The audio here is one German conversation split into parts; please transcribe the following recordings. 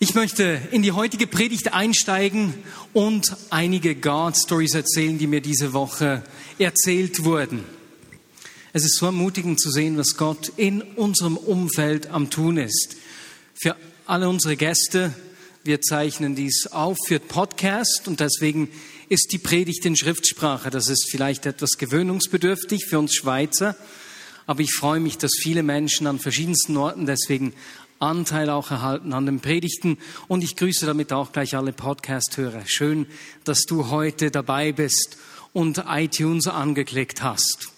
Ich möchte in die heutige Predigt einsteigen und einige God Stories erzählen, die mir diese Woche erzählt wurden. Es ist so ermutigend zu sehen, was Gott in unserem Umfeld am tun ist. Für alle unsere Gäste, wir zeichnen dies auf für Podcast und deswegen ist die Predigt in Schriftsprache. Das ist vielleicht etwas gewöhnungsbedürftig für uns Schweizer, aber ich freue mich, dass viele Menschen an verschiedensten Orten deswegen Anteil auch erhalten an den Predigten. Und ich grüße damit auch gleich alle Podcast-Hörer. Schön, dass du heute dabei bist und iTunes angeklickt hast.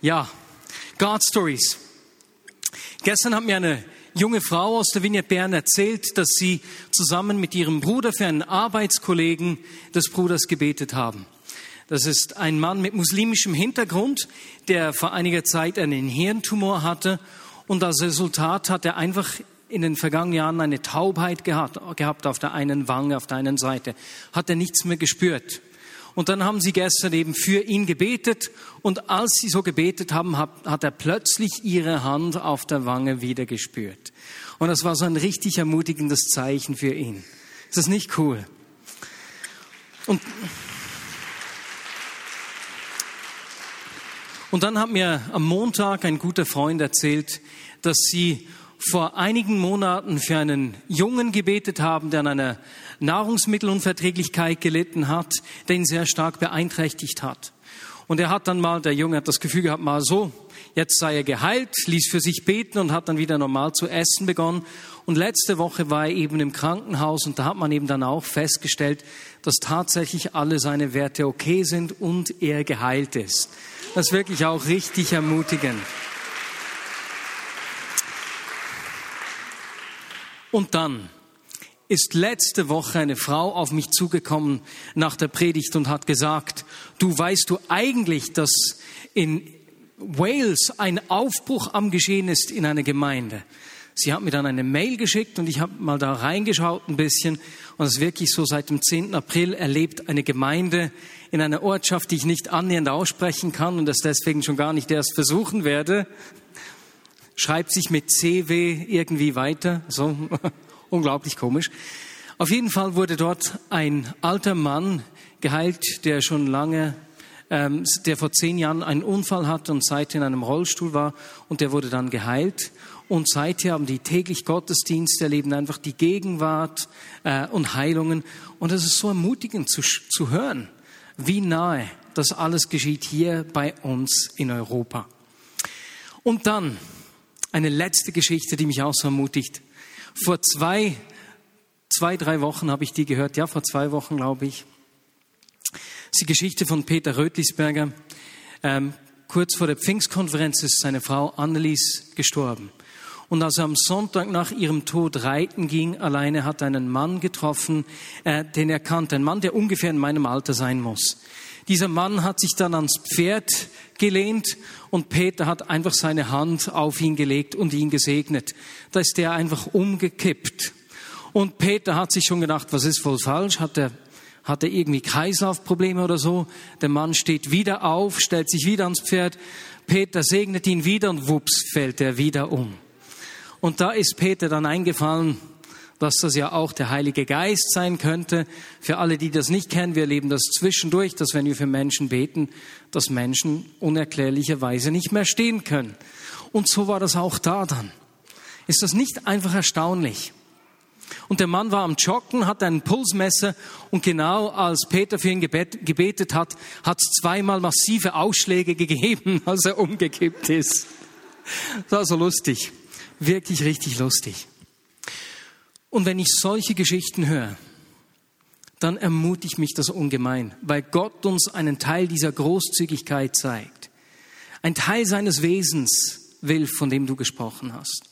Ja, God Stories. Gestern hat mir eine junge Frau aus der Vignette Bern erzählt, dass sie zusammen mit ihrem Bruder für einen Arbeitskollegen des Bruders gebetet haben. Das ist ein Mann mit muslimischem Hintergrund, der vor einiger Zeit einen Hirntumor hatte und als Resultat hat er einfach in den vergangenen Jahren eine Taubheit gehabt, gehabt auf der einen Wange, auf der einen Seite. Hat er nichts mehr gespürt. Und dann haben sie gestern eben für ihn gebetet und als sie so gebetet haben, hat, hat er plötzlich ihre Hand auf der Wange wieder gespürt. Und das war so ein richtig ermutigendes Zeichen für ihn. Ist das nicht cool? Und Und dann hat mir am Montag ein guter Freund erzählt, dass sie vor einigen Monaten für einen Jungen gebetet haben, der an einer Nahrungsmittelunverträglichkeit gelitten hat, der ihn sehr stark beeinträchtigt hat. Und er hat dann mal, der Junge hat das Gefühl gehabt, mal so, jetzt sei er geheilt, ließ für sich beten und hat dann wieder normal zu essen begonnen. Und letzte Woche war er eben im Krankenhaus und da hat man eben dann auch festgestellt, dass tatsächlich alle seine Werte okay sind und er geheilt ist. Das ist wirklich auch richtig ermutigend. Und dann ist letzte Woche eine Frau auf mich zugekommen nach der Predigt und hat gesagt, du weißt du eigentlich, dass in Wales ein Aufbruch am Geschehen ist in einer Gemeinde. Sie hat mir dann eine Mail geschickt und ich habe mal da reingeschaut ein bisschen und es ist wirklich so, seit dem 10. April erlebt eine Gemeinde in einer Ortschaft, die ich nicht annähernd aussprechen kann und das deswegen schon gar nicht erst versuchen werde, schreibt sich mit CW irgendwie weiter, so unglaublich komisch. Auf jeden Fall wurde dort ein alter Mann geheilt, der schon lange ähm, der vor zehn Jahren einen Unfall hatte und seitdem in einem Rollstuhl war und der wurde dann geheilt. Und seither haben die täglich Gottesdienste erleben, einfach die Gegenwart äh, und Heilungen. Und es ist so ermutigend zu, zu hören, wie nahe das alles geschieht hier bei uns in Europa. Und dann eine letzte Geschichte, die mich auch so ermutigt. Vor zwei, zwei, drei Wochen habe ich die gehört. Ja, vor zwei Wochen, glaube ich. Das ist die Geschichte von Peter Rötlisberger. Ähm, kurz vor der Pfingstkonferenz ist seine Frau Annelies gestorben. Und als er am Sonntag nach ihrem Tod reiten ging, alleine hat er einen Mann getroffen, äh, den er kannte, ein Mann, der ungefähr in meinem Alter sein muss. Dieser Mann hat sich dann ans Pferd gelehnt und Peter hat einfach seine Hand auf ihn gelegt und ihn gesegnet. Da ist der einfach umgekippt. Und Peter hat sich schon gedacht, was ist wohl falsch? Hat er, hat er irgendwie Kreislaufprobleme oder so? Der Mann steht wieder auf, stellt sich wieder ans Pferd. Peter segnet ihn wieder und wups fällt er wieder um. Und da ist Peter dann eingefallen, dass das ja auch der Heilige Geist sein könnte. Für alle, die das nicht kennen, wir erleben das zwischendurch, dass wenn wir für Menschen beten, dass Menschen unerklärlicherweise nicht mehr stehen können. Und so war das auch da dann. Ist das nicht einfach erstaunlich? Und der Mann war am Joggen, hatte ein Pulsmesser und genau als Peter für ihn gebetet hat, hat es zweimal massive Ausschläge gegeben, als er umgekippt ist. Das war so lustig wirklich richtig lustig. Und wenn ich solche Geschichten höre, dann ermutigt mich das ungemein, weil Gott uns einen Teil dieser Großzügigkeit zeigt. Ein Teil seines Wesens will, von dem du gesprochen hast.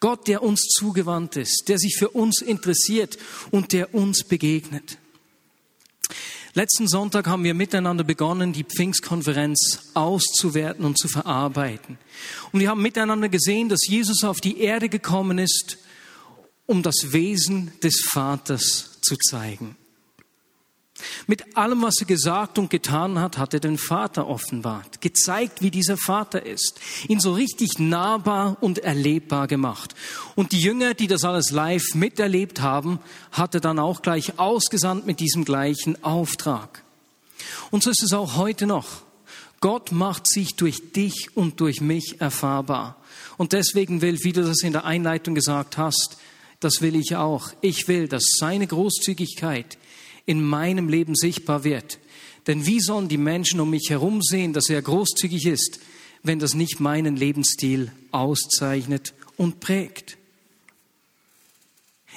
Gott, der uns zugewandt ist, der sich für uns interessiert und der uns begegnet. Letzten Sonntag haben wir miteinander begonnen, die Pfingstkonferenz auszuwerten und zu verarbeiten. Und wir haben miteinander gesehen, dass Jesus auf die Erde gekommen ist, um das Wesen des Vaters zu zeigen. Mit allem, was er gesagt und getan hat, hat er den Vater offenbart, gezeigt, wie dieser Vater ist, ihn so richtig nahbar und erlebbar gemacht. Und die Jünger, die das alles live miterlebt haben, hat er dann auch gleich ausgesandt mit diesem gleichen Auftrag. Und so ist es auch heute noch. Gott macht sich durch dich und durch mich erfahrbar. Und deswegen will, wie du das in der Einleitung gesagt hast, das will ich auch. Ich will, dass seine Großzügigkeit in meinem Leben sichtbar wird. Denn wie sollen die Menschen um mich herum sehen, dass er großzügig ist, wenn das nicht meinen Lebensstil auszeichnet und prägt?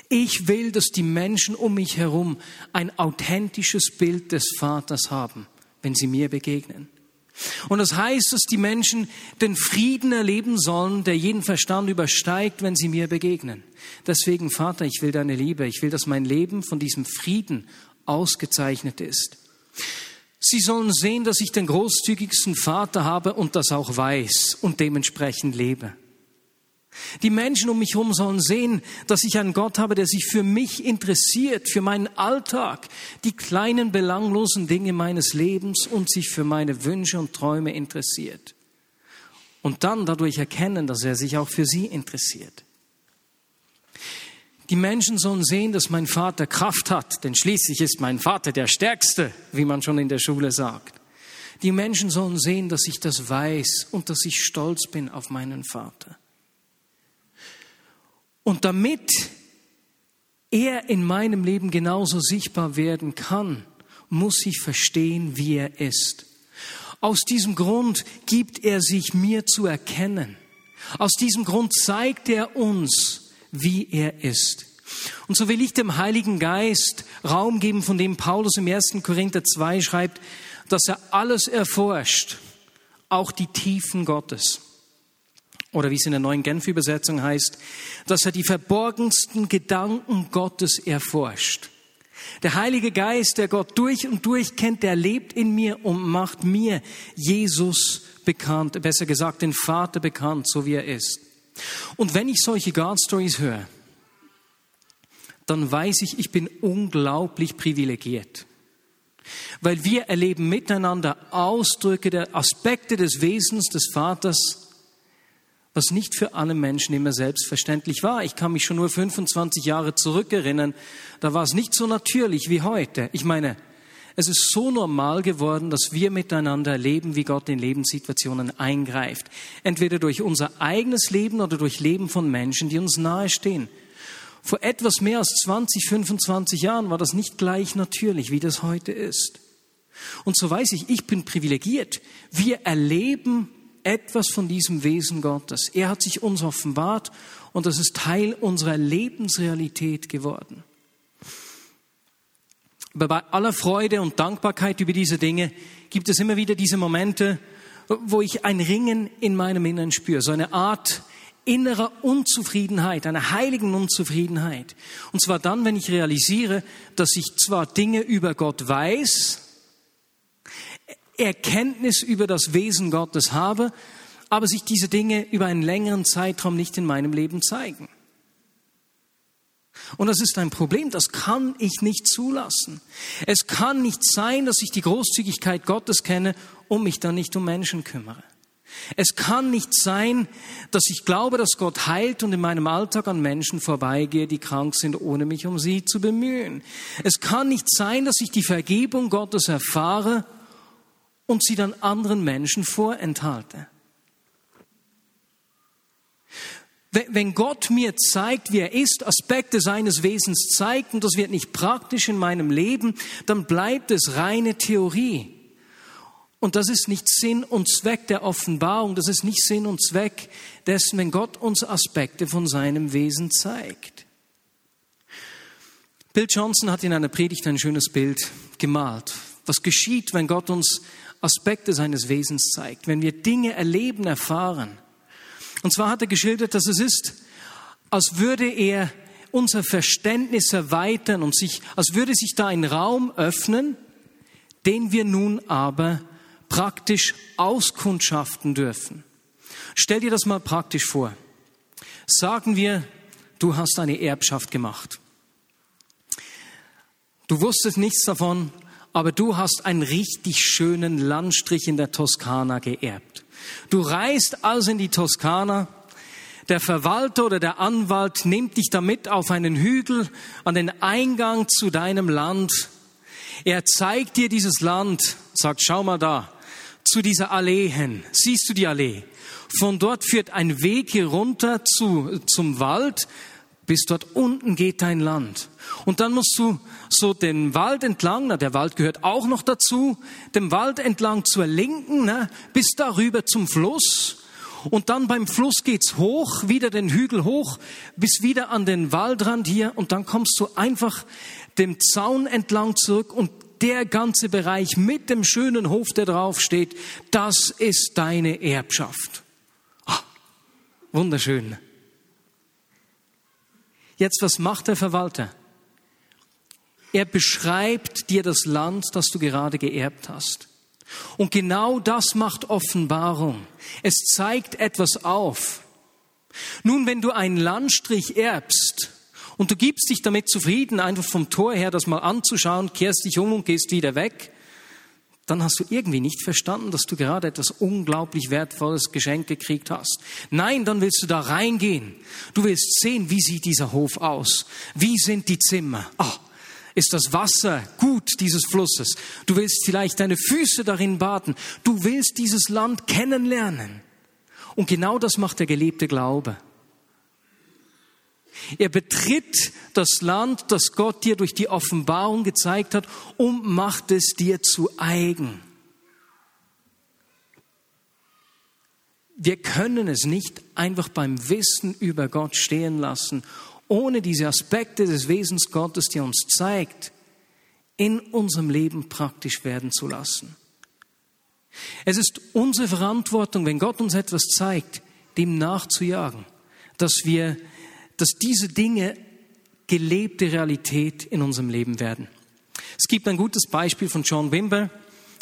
Ich will, dass die Menschen um mich herum ein authentisches Bild des Vaters haben, wenn sie mir begegnen. Und das heißt, dass die Menschen den Frieden erleben sollen, der jeden Verstand übersteigt, wenn sie mir begegnen. Deswegen, Vater, ich will deine Liebe. Ich will, dass mein Leben von diesem Frieden ausgezeichnet ist. Sie sollen sehen, dass ich den großzügigsten Vater habe und das auch weiß und dementsprechend lebe. Die Menschen um mich herum sollen sehen, dass ich einen Gott habe, der sich für mich interessiert, für meinen Alltag, die kleinen belanglosen Dinge meines Lebens und sich für meine Wünsche und Träume interessiert. Und dann dadurch erkennen, dass er sich auch für sie interessiert. Die Menschen sollen sehen, dass mein Vater Kraft hat, denn schließlich ist mein Vater der Stärkste, wie man schon in der Schule sagt. Die Menschen sollen sehen, dass ich das weiß und dass ich stolz bin auf meinen Vater. Und damit er in meinem Leben genauso sichtbar werden kann, muss ich verstehen, wie er ist. Aus diesem Grund gibt er sich mir zu erkennen. Aus diesem Grund zeigt er uns, wie er ist. Und so will ich dem Heiligen Geist Raum geben, von dem Paulus im 1. Korinther 2 schreibt, dass er alles erforscht, auch die Tiefen Gottes. Oder wie es in der neuen Genf-Übersetzung heißt, dass er die verborgensten Gedanken Gottes erforscht. Der Heilige Geist, der Gott durch und durch kennt, der lebt in mir und macht mir Jesus bekannt, besser gesagt den Vater bekannt, so wie er ist. Und wenn ich solche God Stories höre, dann weiß ich, ich bin unglaublich privilegiert. Weil wir erleben miteinander Ausdrücke der Aspekte des Wesens des Vaters, was nicht für alle Menschen immer selbstverständlich war. Ich kann mich schon nur 25 Jahre zurückerinnern, da war es nicht so natürlich wie heute. Ich meine, es ist so normal geworden, dass wir miteinander erleben, wie Gott in Lebenssituationen eingreift. Entweder durch unser eigenes Leben oder durch Leben von Menschen, die uns nahestehen. Vor etwas mehr als 20, 25 Jahren war das nicht gleich natürlich, wie das heute ist. Und so weiß ich, ich bin privilegiert. Wir erleben etwas von diesem Wesen Gottes. Er hat sich uns offenbart und das ist Teil unserer Lebensrealität geworden. Aber bei aller Freude und Dankbarkeit über diese Dinge gibt es immer wieder diese Momente, wo ich ein Ringen in meinem Inneren spüre, so eine Art innerer Unzufriedenheit, einer heiligen Unzufriedenheit. Und zwar dann, wenn ich realisiere, dass ich zwar Dinge über Gott weiß, Erkenntnis über das Wesen Gottes habe, aber sich diese Dinge über einen längeren Zeitraum nicht in meinem Leben zeigen. Und das ist ein Problem, das kann ich nicht zulassen. Es kann nicht sein, dass ich die Großzügigkeit Gottes kenne und mich dann nicht um Menschen kümmere. Es kann nicht sein, dass ich glaube, dass Gott heilt und in meinem Alltag an Menschen vorbeigehe, die krank sind, ohne mich um sie zu bemühen. Es kann nicht sein, dass ich die Vergebung Gottes erfahre und sie dann anderen Menschen vorenthalte. Wenn Gott mir zeigt, wie er ist, Aspekte seines Wesens zeigt, und das wird nicht praktisch in meinem Leben, dann bleibt es reine Theorie. Und das ist nicht Sinn und Zweck der Offenbarung, das ist nicht Sinn und Zweck dessen, wenn Gott uns Aspekte von seinem Wesen zeigt. Bill Johnson hat in einer Predigt ein schönes Bild gemalt. Was geschieht, wenn Gott uns Aspekte seines Wesens zeigt, wenn wir Dinge erleben, erfahren? Und zwar hat er geschildert, dass es ist, als würde er unser Verständnis erweitern und sich, als würde sich da ein Raum öffnen, den wir nun aber praktisch auskundschaften dürfen. Stell dir das mal praktisch vor. Sagen wir, du hast eine Erbschaft gemacht. Du wusstest nichts davon, aber du hast einen richtig schönen Landstrich in der Toskana geerbt. Du reist also in die Toskana, der Verwalter oder der Anwalt nimmt dich damit auf einen Hügel an den Eingang zu deinem Land. Er zeigt dir dieses Land, sagt, schau mal da, zu dieser Allee hin. Siehst du die Allee? Von dort führt ein Weg hier runter zu, zum Wald. Bis dort unten geht dein Land. Und dann musst du so den Wald entlang, na, der Wald gehört auch noch dazu, dem Wald entlang zur Linken, ne, bis darüber zum Fluss. Und dann beim Fluss geht's hoch, wieder den Hügel hoch, bis wieder an den Waldrand hier. Und dann kommst du einfach dem Zaun entlang zurück und der ganze Bereich mit dem schönen Hof, der drauf steht, das ist deine Erbschaft. Oh, wunderschön. Jetzt, was macht der Verwalter? Er beschreibt dir das Land, das du gerade geerbt hast. Und genau das macht Offenbarung. Es zeigt etwas auf. Nun, wenn du einen Landstrich erbst und du gibst dich damit zufrieden, einfach vom Tor her das mal anzuschauen, kehrst dich um und gehst wieder weg, dann hast du irgendwie nicht verstanden, dass du gerade etwas unglaublich wertvolles Geschenk gekriegt hast. Nein, dann willst du da reingehen. Du willst sehen, wie sieht dieser Hof aus? Wie sind die Zimmer? Oh, ist das Wasser gut dieses Flusses. Du willst vielleicht deine Füße darin baden. Du willst dieses Land kennenlernen. Und genau das macht der gelebte Glaube. Er betritt das Land, das Gott dir durch die Offenbarung gezeigt hat, und macht es dir zu eigen. Wir können es nicht einfach beim Wissen über Gott stehen lassen ohne diese Aspekte des Wesens Gottes, die uns zeigt, in unserem Leben praktisch werden zu lassen. Es ist unsere Verantwortung, wenn Gott uns etwas zeigt, dem nachzujagen, dass wir, dass diese Dinge gelebte Realität in unserem Leben werden. Es gibt ein gutes Beispiel von John Wimber,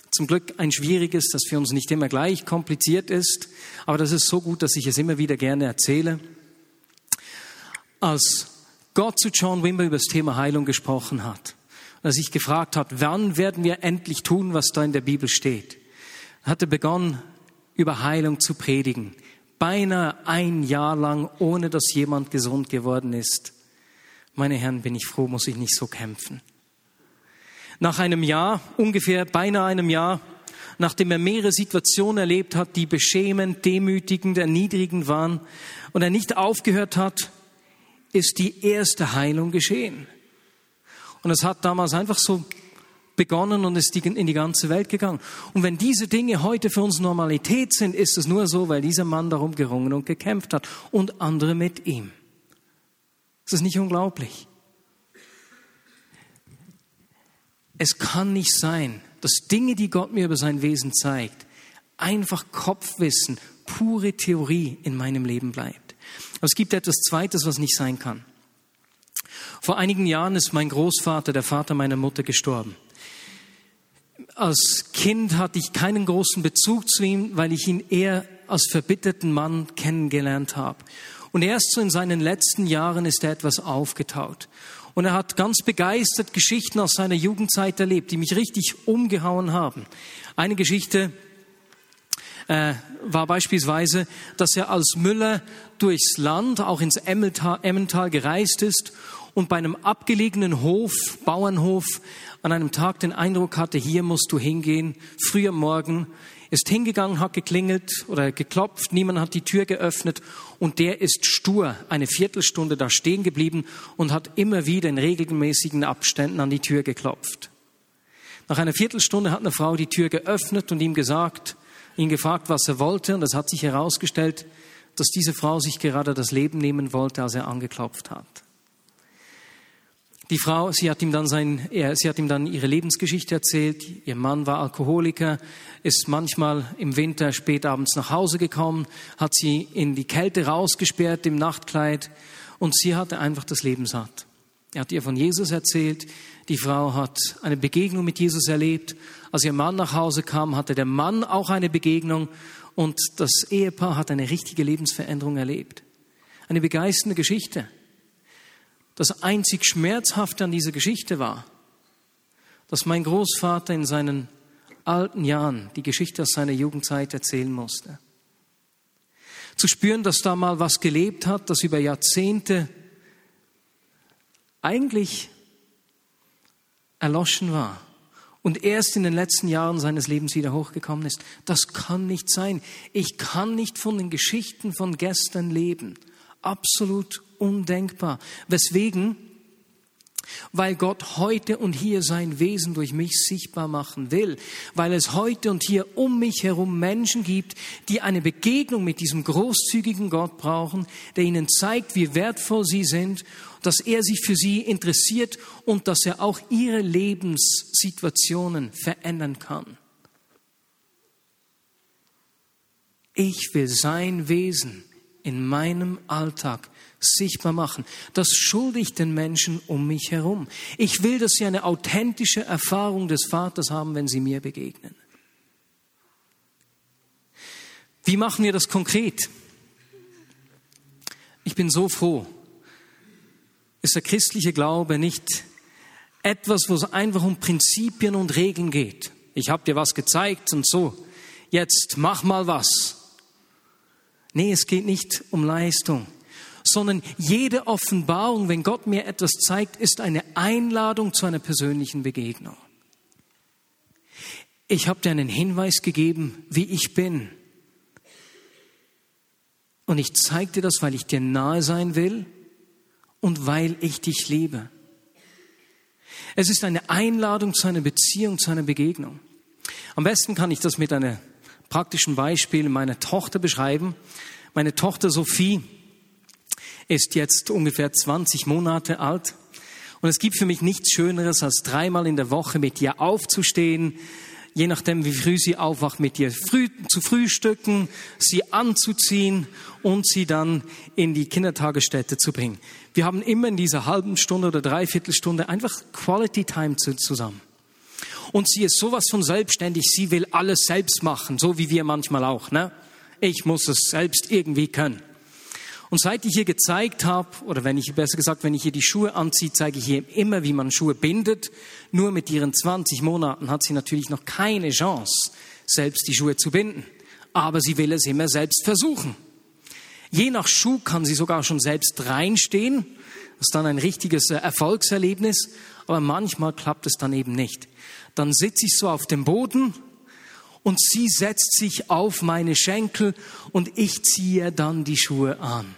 zum Glück ein schwieriges, das für uns nicht immer gleich kompliziert ist, aber das ist so gut, dass ich es immer wieder gerne erzähle als Gott zu John Wimber über das Thema Heilung gesprochen hat, er sich gefragt hat, wann werden wir endlich tun, was da in der Bibel steht, hat er begonnen, über Heilung zu predigen. Beinahe ein Jahr lang, ohne dass jemand gesund geworden ist. Meine Herren, bin ich froh, muss ich nicht so kämpfen. Nach einem Jahr, ungefähr beinahe einem Jahr, nachdem er mehrere Situationen erlebt hat, die beschämend, demütigend, erniedrigend waren und er nicht aufgehört hat, ist die erste Heilung geschehen. Und es hat damals einfach so begonnen und ist in die ganze Welt gegangen. Und wenn diese Dinge heute für uns Normalität sind, ist es nur so, weil dieser Mann darum gerungen und gekämpft hat und andere mit ihm. Ist das nicht unglaublich? Es kann nicht sein, dass Dinge, die Gott mir über sein Wesen zeigt, einfach Kopfwissen, pure Theorie in meinem Leben bleibt. Aber es gibt etwas Zweites, was nicht sein kann. Vor einigen Jahren ist mein Großvater, der Vater meiner Mutter, gestorben. Als Kind hatte ich keinen großen Bezug zu ihm, weil ich ihn eher als verbitterten Mann kennengelernt habe. Und erst so in seinen letzten Jahren ist er etwas aufgetaut. Und er hat ganz begeistert Geschichten aus seiner Jugendzeit erlebt, die mich richtig umgehauen haben. Eine Geschichte, äh, war beispielsweise, dass er als Müller durchs Land, auch ins Emmental, Emmental gereist ist und bei einem abgelegenen Hof, Bauernhof, an einem Tag den Eindruck hatte, hier musst du hingehen, früh am Morgen, ist hingegangen, hat geklingelt oder geklopft, niemand hat die Tür geöffnet und der ist stur eine Viertelstunde da stehen geblieben und hat immer wieder in regelmäßigen Abständen an die Tür geklopft. Nach einer Viertelstunde hat eine Frau die Tür geöffnet und ihm gesagt, ihn gefragt, was er wollte, und es hat sich herausgestellt, dass diese Frau sich gerade das Leben nehmen wollte, als er angeklopft hat. Die Frau, sie hat ihm dann sein, er, sie hat ihm dann ihre Lebensgeschichte erzählt. Ihr Mann war Alkoholiker, ist manchmal im Winter spät abends nach Hause gekommen, hat sie in die Kälte rausgesperrt im Nachtkleid und sie hatte einfach das Leben satt. Er hat ihr von Jesus erzählt. Die Frau hat eine Begegnung mit Jesus erlebt als ihr Mann nach Hause kam, hatte der Mann auch eine Begegnung und das Ehepaar hat eine richtige Lebensveränderung erlebt. Eine begeisternde Geschichte. Das einzig Schmerzhafte an dieser Geschichte war, dass mein Großvater in seinen alten Jahren die Geschichte aus seiner Jugendzeit erzählen musste. Zu spüren, dass da mal was gelebt hat, das über Jahrzehnte eigentlich erloschen war und erst in den letzten Jahren seines Lebens wieder hochgekommen ist. Das kann nicht sein. Ich kann nicht von den Geschichten von gestern leben. Absolut undenkbar. Weswegen weil Gott heute und hier sein Wesen durch mich sichtbar machen will, weil es heute und hier um mich herum Menschen gibt, die eine Begegnung mit diesem großzügigen Gott brauchen, der ihnen zeigt, wie wertvoll sie sind, dass er sich für sie interessiert und dass er auch ihre Lebenssituationen verändern kann. Ich will sein Wesen in meinem Alltag sichtbar machen. Das schulde ich den Menschen um mich herum. Ich will, dass sie eine authentische Erfahrung des Vaters haben, wenn sie mir begegnen. Wie machen wir das konkret? Ich bin so froh. Ist der christliche Glaube nicht etwas, wo es einfach um Prinzipien und Regeln geht? Ich habe dir was gezeigt und so. Jetzt mach mal was. Nee, es geht nicht um Leistung sondern jede Offenbarung, wenn Gott mir etwas zeigt, ist eine Einladung zu einer persönlichen Begegnung. Ich habe dir einen Hinweis gegeben, wie ich bin. Und ich zeige dir das, weil ich dir nahe sein will und weil ich dich liebe. Es ist eine Einladung zu einer Beziehung, zu einer Begegnung. Am besten kann ich das mit einem praktischen Beispiel meiner Tochter beschreiben. Meine Tochter Sophie ist jetzt ungefähr 20 Monate alt. Und es gibt für mich nichts Schöneres, als dreimal in der Woche mit ihr aufzustehen, je nachdem, wie früh sie aufwacht, mit ihr früh, zu frühstücken, sie anzuziehen und sie dann in die Kindertagesstätte zu bringen. Wir haben immer in dieser halben Stunde oder Dreiviertelstunde einfach Quality Time zusammen. Und sie ist sowas von selbstständig, sie will alles selbst machen, so wie wir manchmal auch. Ne? Ich muss es selbst irgendwie können. Und seit ich ihr gezeigt habe, oder wenn ich besser gesagt, wenn ich ihr die Schuhe anziehe, zeige ich ihr immer, wie man Schuhe bindet. Nur mit ihren 20 Monaten hat sie natürlich noch keine Chance, selbst die Schuhe zu binden. Aber sie will es immer selbst versuchen. Je nach Schuh kann sie sogar schon selbst reinstehen. Das ist dann ein richtiges äh, Erfolgserlebnis. Aber manchmal klappt es dann eben nicht. Dann sitze ich so auf dem Boden und sie setzt sich auf meine Schenkel und ich ziehe dann die Schuhe an.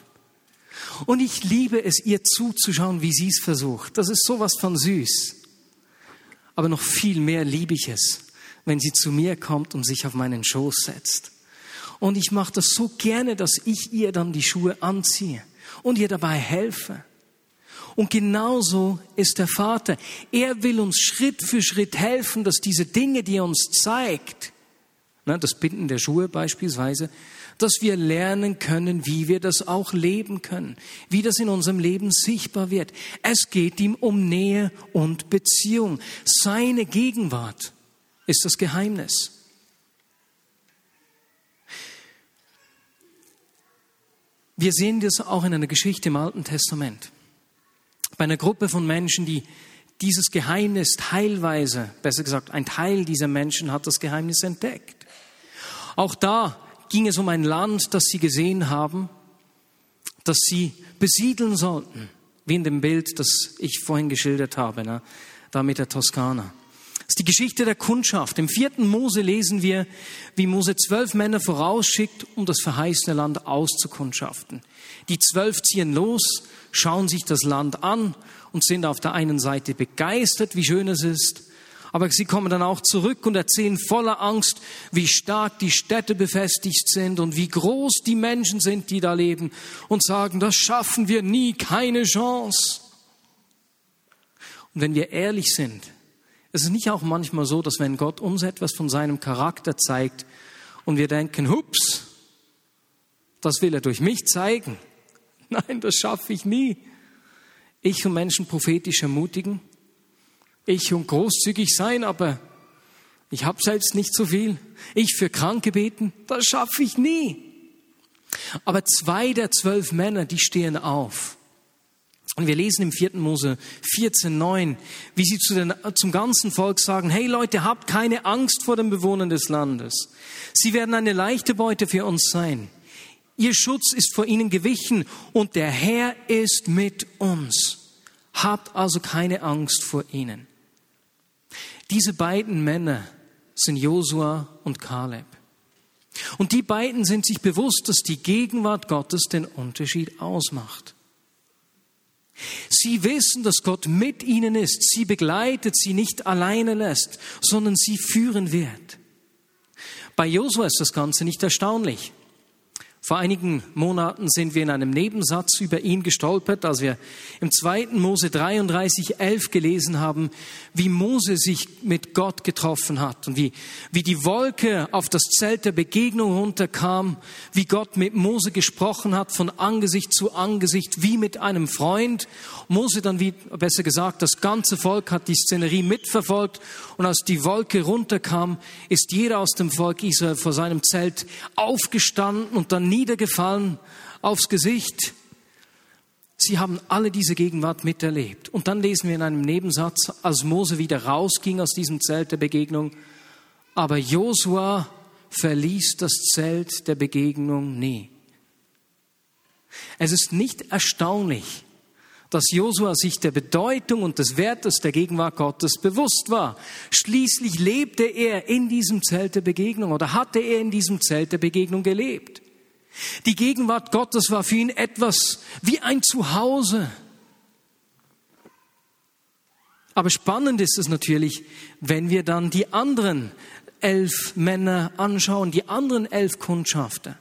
Und ich liebe es, ihr zuzuschauen, wie sie es versucht. Das ist sowas von süß. Aber noch viel mehr liebe ich es, wenn sie zu mir kommt und sich auf meinen Schoß setzt. Und ich mache das so gerne, dass ich ihr dann die Schuhe anziehe und ihr dabei helfe. Und genauso ist der Vater. Er will uns Schritt für Schritt helfen, dass diese Dinge, die er uns zeigt, das Binden der Schuhe beispielsweise, dass wir lernen können, wie wir das auch leben können, wie das in unserem Leben sichtbar wird. Es geht ihm um Nähe und Beziehung. Seine Gegenwart ist das Geheimnis. Wir sehen das auch in einer Geschichte im Alten Testament. Bei einer Gruppe von Menschen, die dieses Geheimnis teilweise, besser gesagt, ein Teil dieser Menschen hat das Geheimnis entdeckt. Auch da ging es um ein Land, das sie gesehen haben, das sie besiedeln sollten, wie in dem Bild, das ich vorhin geschildert habe, ne? da mit der Toskana. Das ist die Geschichte der Kundschaft. Im vierten Mose lesen wir, wie Mose zwölf Männer vorausschickt, um das verheißene Land auszukundschaften. Die zwölf ziehen los, schauen sich das Land an und sind auf der einen Seite begeistert, wie schön es ist, aber sie kommen dann auch zurück und erzählen voller Angst, wie stark die Städte befestigt sind und wie groß die Menschen sind, die da leben und sagen, das schaffen wir nie, keine Chance. Und wenn wir ehrlich sind, ist es nicht auch manchmal so, dass wenn Gott uns etwas von seinem Charakter zeigt und wir denken, hups, das will er durch mich zeigen. Nein, das schaffe ich nie. Ich und Menschen prophetisch ermutigen, ich und großzügig sein, aber ich habe selbst nicht so viel. Ich für Kranke beten, das schaffe ich nie. Aber zwei der zwölf Männer, die stehen auf. Und wir lesen im 4. Mose 14,9, wie sie zu den, zum ganzen Volk sagen, hey Leute, habt keine Angst vor den Bewohnern des Landes. Sie werden eine leichte Beute für uns sein. Ihr Schutz ist vor ihnen gewichen und der Herr ist mit uns. Habt also keine Angst vor ihnen. Diese beiden Männer sind Josua und Kaleb. Und die beiden sind sich bewusst, dass die Gegenwart Gottes den Unterschied ausmacht. Sie wissen, dass Gott mit ihnen ist, sie begleitet, sie nicht alleine lässt, sondern sie führen wird. Bei Josua ist das Ganze nicht erstaunlich. Vor einigen Monaten sind wir in einem Nebensatz über ihn gestolpert, als wir im 2. Mose 33, 11 gelesen haben, wie Mose sich mit Gott getroffen hat und wie, wie die Wolke auf das Zelt der Begegnung runterkam, wie Gott mit Mose gesprochen hat von Angesicht zu Angesicht, wie mit einem Freund. Mose dann, wie besser gesagt, das ganze Volk hat die Szenerie mitverfolgt und als die Wolke runterkam, ist jeder aus dem Volk Israel vor seinem Zelt aufgestanden und dann niedergefallen aufs Gesicht. Sie haben alle diese Gegenwart miterlebt. Und dann lesen wir in einem Nebensatz, als Mose wieder rausging aus diesem Zelt der Begegnung, aber Josua verließ das Zelt der Begegnung nie. Es ist nicht erstaunlich, dass Josua sich der Bedeutung und des Wertes der Gegenwart Gottes bewusst war. Schließlich lebte er in diesem Zelt der Begegnung oder hatte er in diesem Zelt der Begegnung gelebt. Die Gegenwart Gottes war für ihn etwas wie ein Zuhause. Aber spannend ist es natürlich, wenn wir dann die anderen elf Männer anschauen, die anderen elf Kundschafter.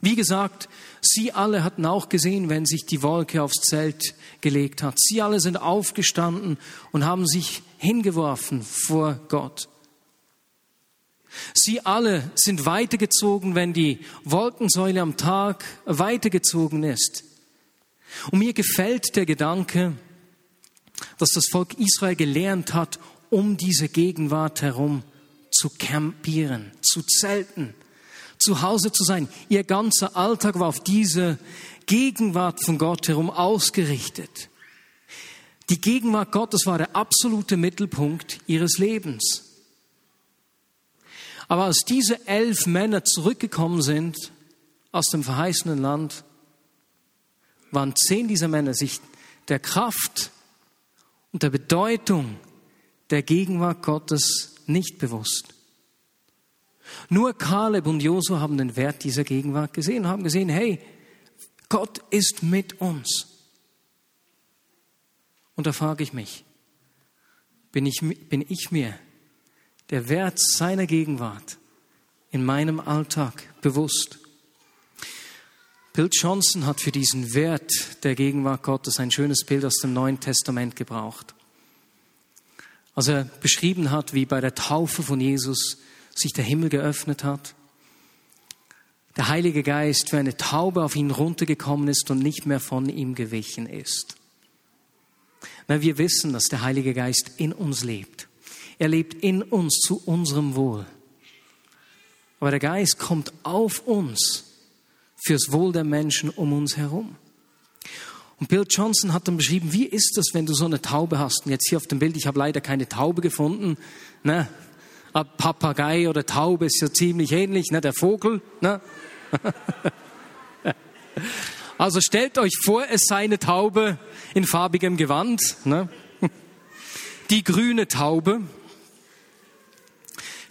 Wie gesagt, sie alle hatten auch gesehen, wenn sich die Wolke aufs Zelt gelegt hat. Sie alle sind aufgestanden und haben sich hingeworfen vor Gott. Sie alle sind weitergezogen, wenn die Wolkensäule am Tag weitergezogen ist. Und mir gefällt der Gedanke, dass das Volk Israel gelernt hat, um diese Gegenwart herum zu campieren, zu zelten, zu Hause zu sein. Ihr ganzer Alltag war auf diese Gegenwart von Gott herum ausgerichtet. Die Gegenwart Gottes war der absolute Mittelpunkt ihres Lebens. Aber als diese elf Männer zurückgekommen sind aus dem verheißenen Land, waren zehn dieser Männer sich der Kraft und der Bedeutung der Gegenwart Gottes nicht bewusst. Nur Kaleb und Josua haben den Wert dieser Gegenwart gesehen, haben gesehen, hey, Gott ist mit uns. Und da frage ich mich, bin ich, bin ich mir der Wert seiner Gegenwart in meinem Alltag bewusst. Bill Johnson hat für diesen Wert der Gegenwart Gottes ein schönes Bild aus dem Neuen Testament gebraucht. Als er beschrieben hat, wie bei der Taufe von Jesus sich der Himmel geöffnet hat, der Heilige Geist wie eine Taube auf ihn runtergekommen ist und nicht mehr von ihm gewichen ist. Weil wir wissen, dass der Heilige Geist in uns lebt. Er lebt in uns zu unserem Wohl. Aber der Geist kommt auf uns fürs Wohl der Menschen um uns herum. Und Bill Johnson hat dann beschrieben, wie ist das, wenn du so eine Taube hast? Und jetzt hier auf dem Bild, ich habe leider keine Taube gefunden. Ne? Papagei oder Taube ist ja ziemlich ähnlich, ne? der Vogel. Ne? Also stellt euch vor, es sei eine Taube in farbigem Gewand. Ne? Die grüne Taube.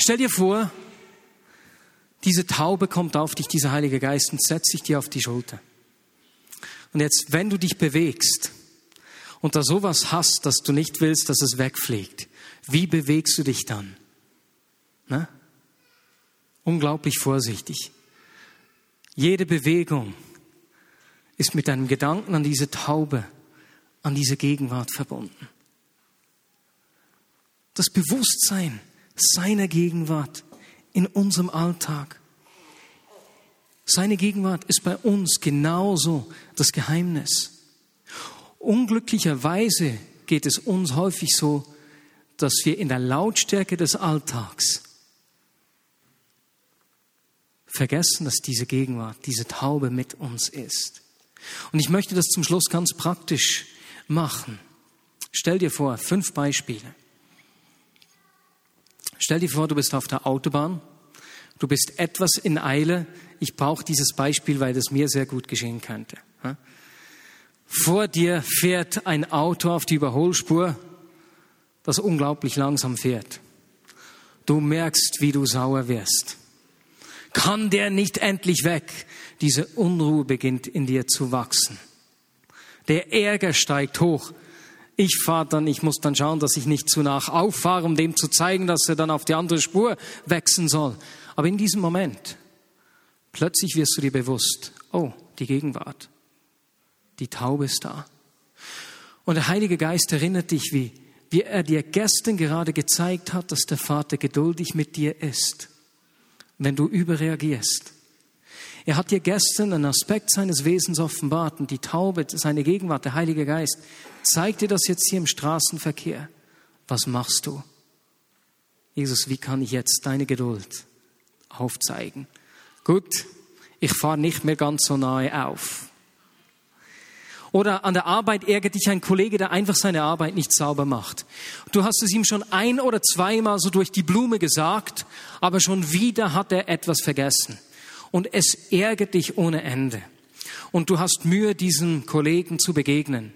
Stell dir vor, diese Taube kommt auf dich, dieser Heilige Geist, und setzt sich dir auf die Schulter. Und jetzt, wenn du dich bewegst und da sowas hast, dass du nicht willst, dass es wegfliegt, wie bewegst du dich dann? Ne? Unglaublich vorsichtig. Jede Bewegung ist mit einem Gedanken an diese Taube, an diese Gegenwart verbunden. Das Bewusstsein, seiner Gegenwart in unserem Alltag. Seine Gegenwart ist bei uns genauso das Geheimnis. Unglücklicherweise geht es uns häufig so, dass wir in der Lautstärke des Alltags vergessen, dass diese Gegenwart, diese Taube mit uns ist. Und ich möchte das zum Schluss ganz praktisch machen. Stell dir vor, fünf Beispiele. Stell dir vor, du bist auf der Autobahn, du bist etwas in Eile. Ich brauche dieses Beispiel, weil das mir sehr gut geschehen könnte. Vor dir fährt ein Auto auf die Überholspur, das unglaublich langsam fährt. Du merkst, wie du sauer wirst. Kann der nicht endlich weg? Diese Unruhe beginnt in dir zu wachsen. Der Ärger steigt hoch. Ich fahre dann, ich muss dann schauen, dass ich nicht zu nach auffahre, um dem zu zeigen, dass er dann auf die andere Spur wechseln soll. Aber in diesem Moment, plötzlich wirst du dir bewusst, oh, die Gegenwart. Die Taube ist da. Und der Heilige Geist erinnert dich, wie, wie er dir gestern gerade gezeigt hat, dass der Vater geduldig mit dir ist, wenn du überreagierst. Er hat dir gestern einen Aspekt seines Wesens offenbart und die Taube, seine Gegenwart, der Heilige Geist, zeigt dir das jetzt hier im Straßenverkehr. Was machst du? Jesus, wie kann ich jetzt deine Geduld aufzeigen? Gut, ich fahre nicht mehr ganz so nahe auf. Oder an der Arbeit ärgert dich ein Kollege, der einfach seine Arbeit nicht sauber macht. Du hast es ihm schon ein oder zweimal so durch die Blume gesagt, aber schon wieder hat er etwas vergessen. Und es ärgert dich ohne Ende. Und du hast Mühe, diesem Kollegen zu begegnen.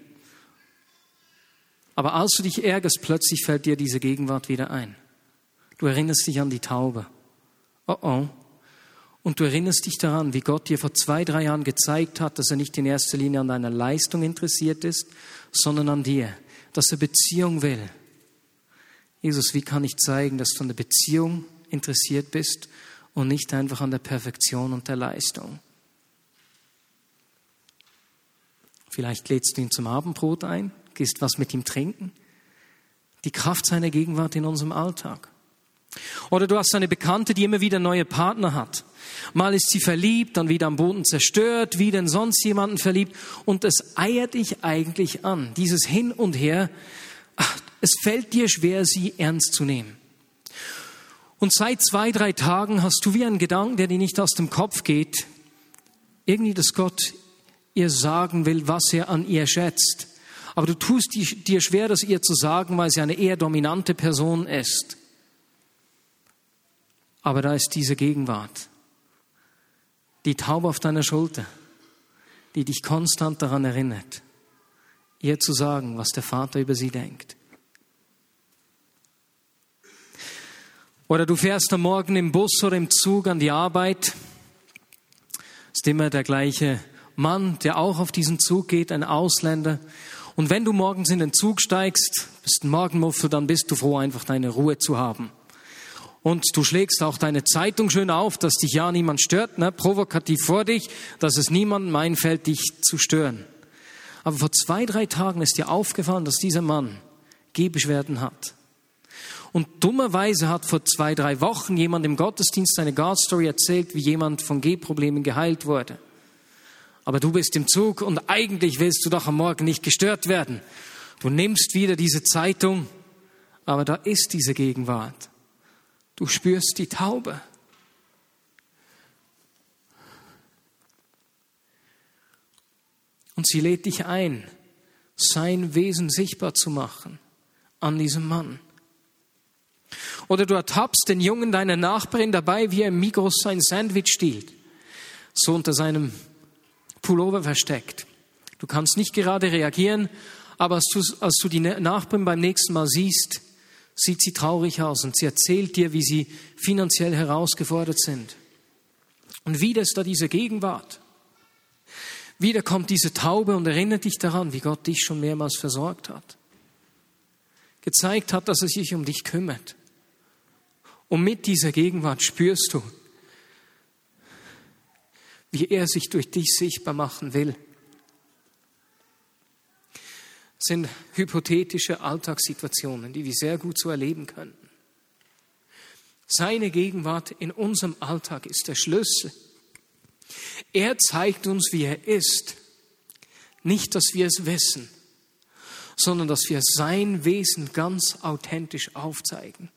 Aber als du dich ärgerst, plötzlich fällt dir diese Gegenwart wieder ein. Du erinnerst dich an die Taube. Oh oh, und du erinnerst dich daran, wie Gott dir vor zwei, drei Jahren gezeigt hat, dass er nicht in erster Linie an deiner Leistung interessiert ist, sondern an dir, dass er Beziehung will. Jesus, wie kann ich zeigen, dass du an der Beziehung interessiert bist und nicht einfach an der Perfektion und der Leistung? Vielleicht lädst du ihn zum Abendbrot ein, gehst was mit ihm trinken. Die Kraft seiner Gegenwart in unserem Alltag. Oder du hast eine Bekannte, die immer wieder neue Partner hat. Mal ist sie verliebt, dann wieder am Boden zerstört, wieder in sonst jemanden verliebt und es eiert dich eigentlich an. Dieses Hin und Her, es fällt dir schwer, sie ernst zu nehmen. Und seit zwei, drei Tagen hast du wie einen Gedanken, der dir nicht aus dem Kopf geht, irgendwie, dass Gott ihr sagen will, was er an ihr schätzt. Aber du tust dir schwer, das ihr zu sagen, weil sie eine eher dominante Person ist. Aber da ist diese Gegenwart, die Taube auf deiner Schulter, die dich konstant daran erinnert, ihr zu sagen, was der Vater über sie denkt. Oder du fährst am Morgen im Bus oder im Zug an die Arbeit, ist immer der gleiche Mann, der auch auf diesen Zug geht, ein Ausländer. Und wenn du morgens in den Zug steigst, bist ein Morgenmuffel, dann bist du froh, einfach deine Ruhe zu haben und du schlägst auch deine Zeitung schön auf, dass dich ja niemand stört, ne? provokativ vor dich, dass es niemandem einfällt, dich zu stören. Aber vor zwei, drei Tagen ist dir aufgefallen, dass dieser Mann Gehbeschwerden hat. Und dummerweise hat vor zwei, drei Wochen jemand im Gottesdienst eine God-Story erzählt, wie jemand von Gehproblemen geheilt wurde. Aber du bist im Zug und eigentlich willst du doch am Morgen nicht gestört werden. Du nimmst wieder diese Zeitung, aber da ist diese Gegenwart. Du spürst die Taube. Und sie lädt dich ein, sein Wesen sichtbar zu machen an diesem Mann. Oder du ertappst den Jungen deiner Nachbarin dabei, wie er im Migros sein Sandwich stiehlt, so unter seinem Pullover versteckt. Du kannst nicht gerade reagieren, aber als du, als du die Nachbarin beim nächsten Mal siehst, sieht sie traurig aus und sie erzählt dir, wie sie finanziell herausgefordert sind. Und wieder ist da diese Gegenwart. Wieder kommt diese Taube und erinnert dich daran, wie Gott dich schon mehrmals versorgt hat. Gezeigt hat, dass er sich um dich kümmert. Und mit dieser Gegenwart spürst du, wie er sich durch dich sichtbar machen will sind hypothetische Alltagssituationen, die wir sehr gut so erleben könnten. Seine Gegenwart in unserem Alltag ist der Schlüssel. Er zeigt uns, wie er ist. Nicht, dass wir es wissen, sondern dass wir sein Wesen ganz authentisch aufzeigen.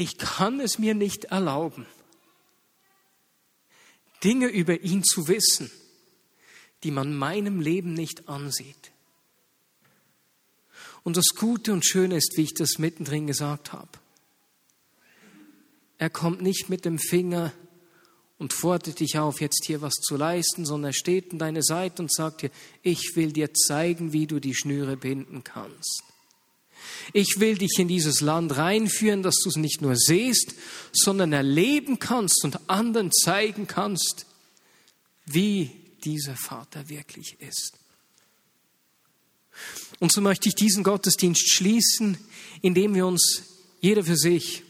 Ich kann es mir nicht erlauben, Dinge über ihn zu wissen, die man meinem Leben nicht ansieht. Und das Gute und Schöne ist, wie ich das mittendrin gesagt habe. Er kommt nicht mit dem Finger und fordert dich auf, jetzt hier was zu leisten, sondern er steht an deiner Seite und sagt dir, ich will dir zeigen, wie du die Schnüre binden kannst. Ich will dich in dieses Land reinführen, dass du es nicht nur siehst, sondern erleben kannst und anderen zeigen kannst, wie dieser Vater wirklich ist. Und so möchte ich diesen Gottesdienst schließen, indem wir uns jeder für sich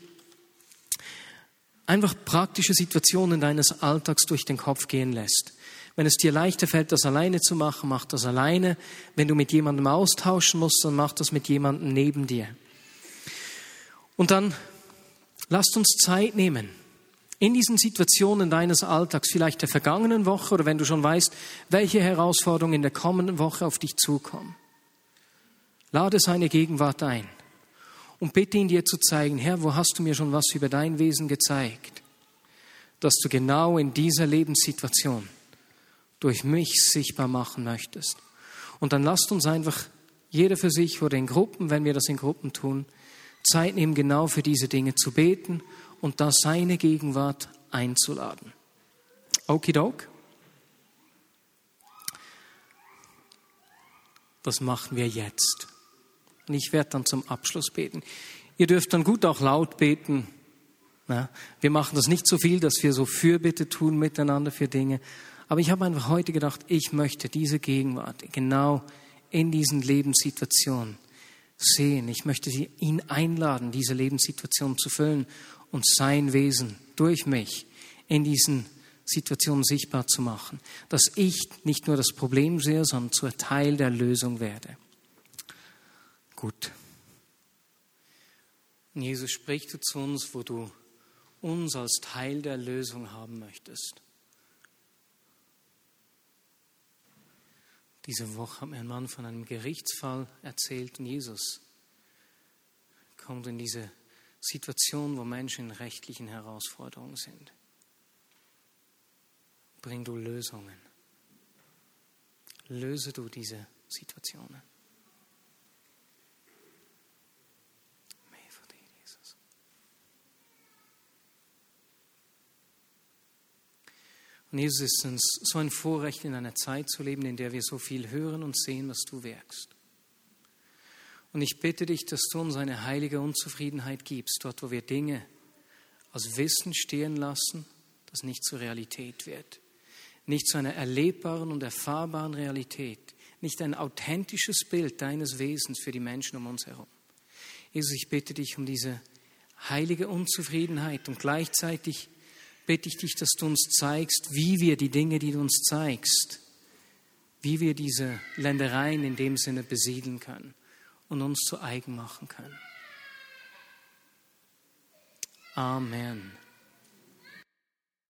einfach praktische Situationen deines Alltags durch den Kopf gehen lässt. Wenn es dir leichter fällt, das alleine zu machen, mach das alleine. Wenn du mit jemandem austauschen musst, dann mach das mit jemandem neben dir. Und dann lasst uns Zeit nehmen. In diesen Situationen deines Alltags, vielleicht der vergangenen Woche oder wenn du schon weißt, welche Herausforderungen in der kommenden Woche auf dich zukommen. Lade seine Gegenwart ein und bitte ihn dir zu zeigen, Herr, wo hast du mir schon was über dein Wesen gezeigt, dass du genau in dieser Lebenssituation durch mich sichtbar machen möchtest. Und dann lasst uns einfach jeder für sich oder in Gruppen, wenn wir das in Gruppen tun, Zeit nehmen, genau für diese Dinge zu beten und da seine Gegenwart einzuladen. Okidok. Das machen wir jetzt. Und ich werde dann zum Abschluss beten. Ihr dürft dann gut auch laut beten. wir machen das nicht so viel, dass wir so Fürbitte tun miteinander für Dinge. Aber ich habe einfach heute gedacht, ich möchte diese Gegenwart genau in diesen Lebenssituationen sehen. Ich möchte ihn einladen, diese Lebenssituation zu füllen und sein Wesen durch mich in diesen Situationen sichtbar zu machen. Dass ich nicht nur das Problem sehe, sondern zur Teil der Lösung werde gut. Und Jesus spricht zu uns, wo du uns als Teil der Lösung haben möchtest. Diese Woche hat mir ein Mann von einem Gerichtsfall erzählt und Jesus kommt in diese Situation, wo Menschen in rechtlichen Herausforderungen sind. Bring du Lösungen. Löse du diese Situationen. Und Jesus ist uns so ein Vorrecht, in einer Zeit zu leben, in der wir so viel hören und sehen, was du wirkst. Und ich bitte dich, dass du uns eine heilige Unzufriedenheit gibst, dort, wo wir Dinge als Wissen stehen lassen, das nicht zur Realität wird. Nicht zu einer erlebbaren und erfahrbaren Realität. Nicht ein authentisches Bild deines Wesens für die Menschen um uns herum. Jesus, ich bitte dich um diese heilige Unzufriedenheit und gleichzeitig bitte ich dich, dass du uns zeigst, wie wir die Dinge, die du uns zeigst, wie wir diese Ländereien in dem Sinne besiedeln können und uns zu eigen machen können. Amen.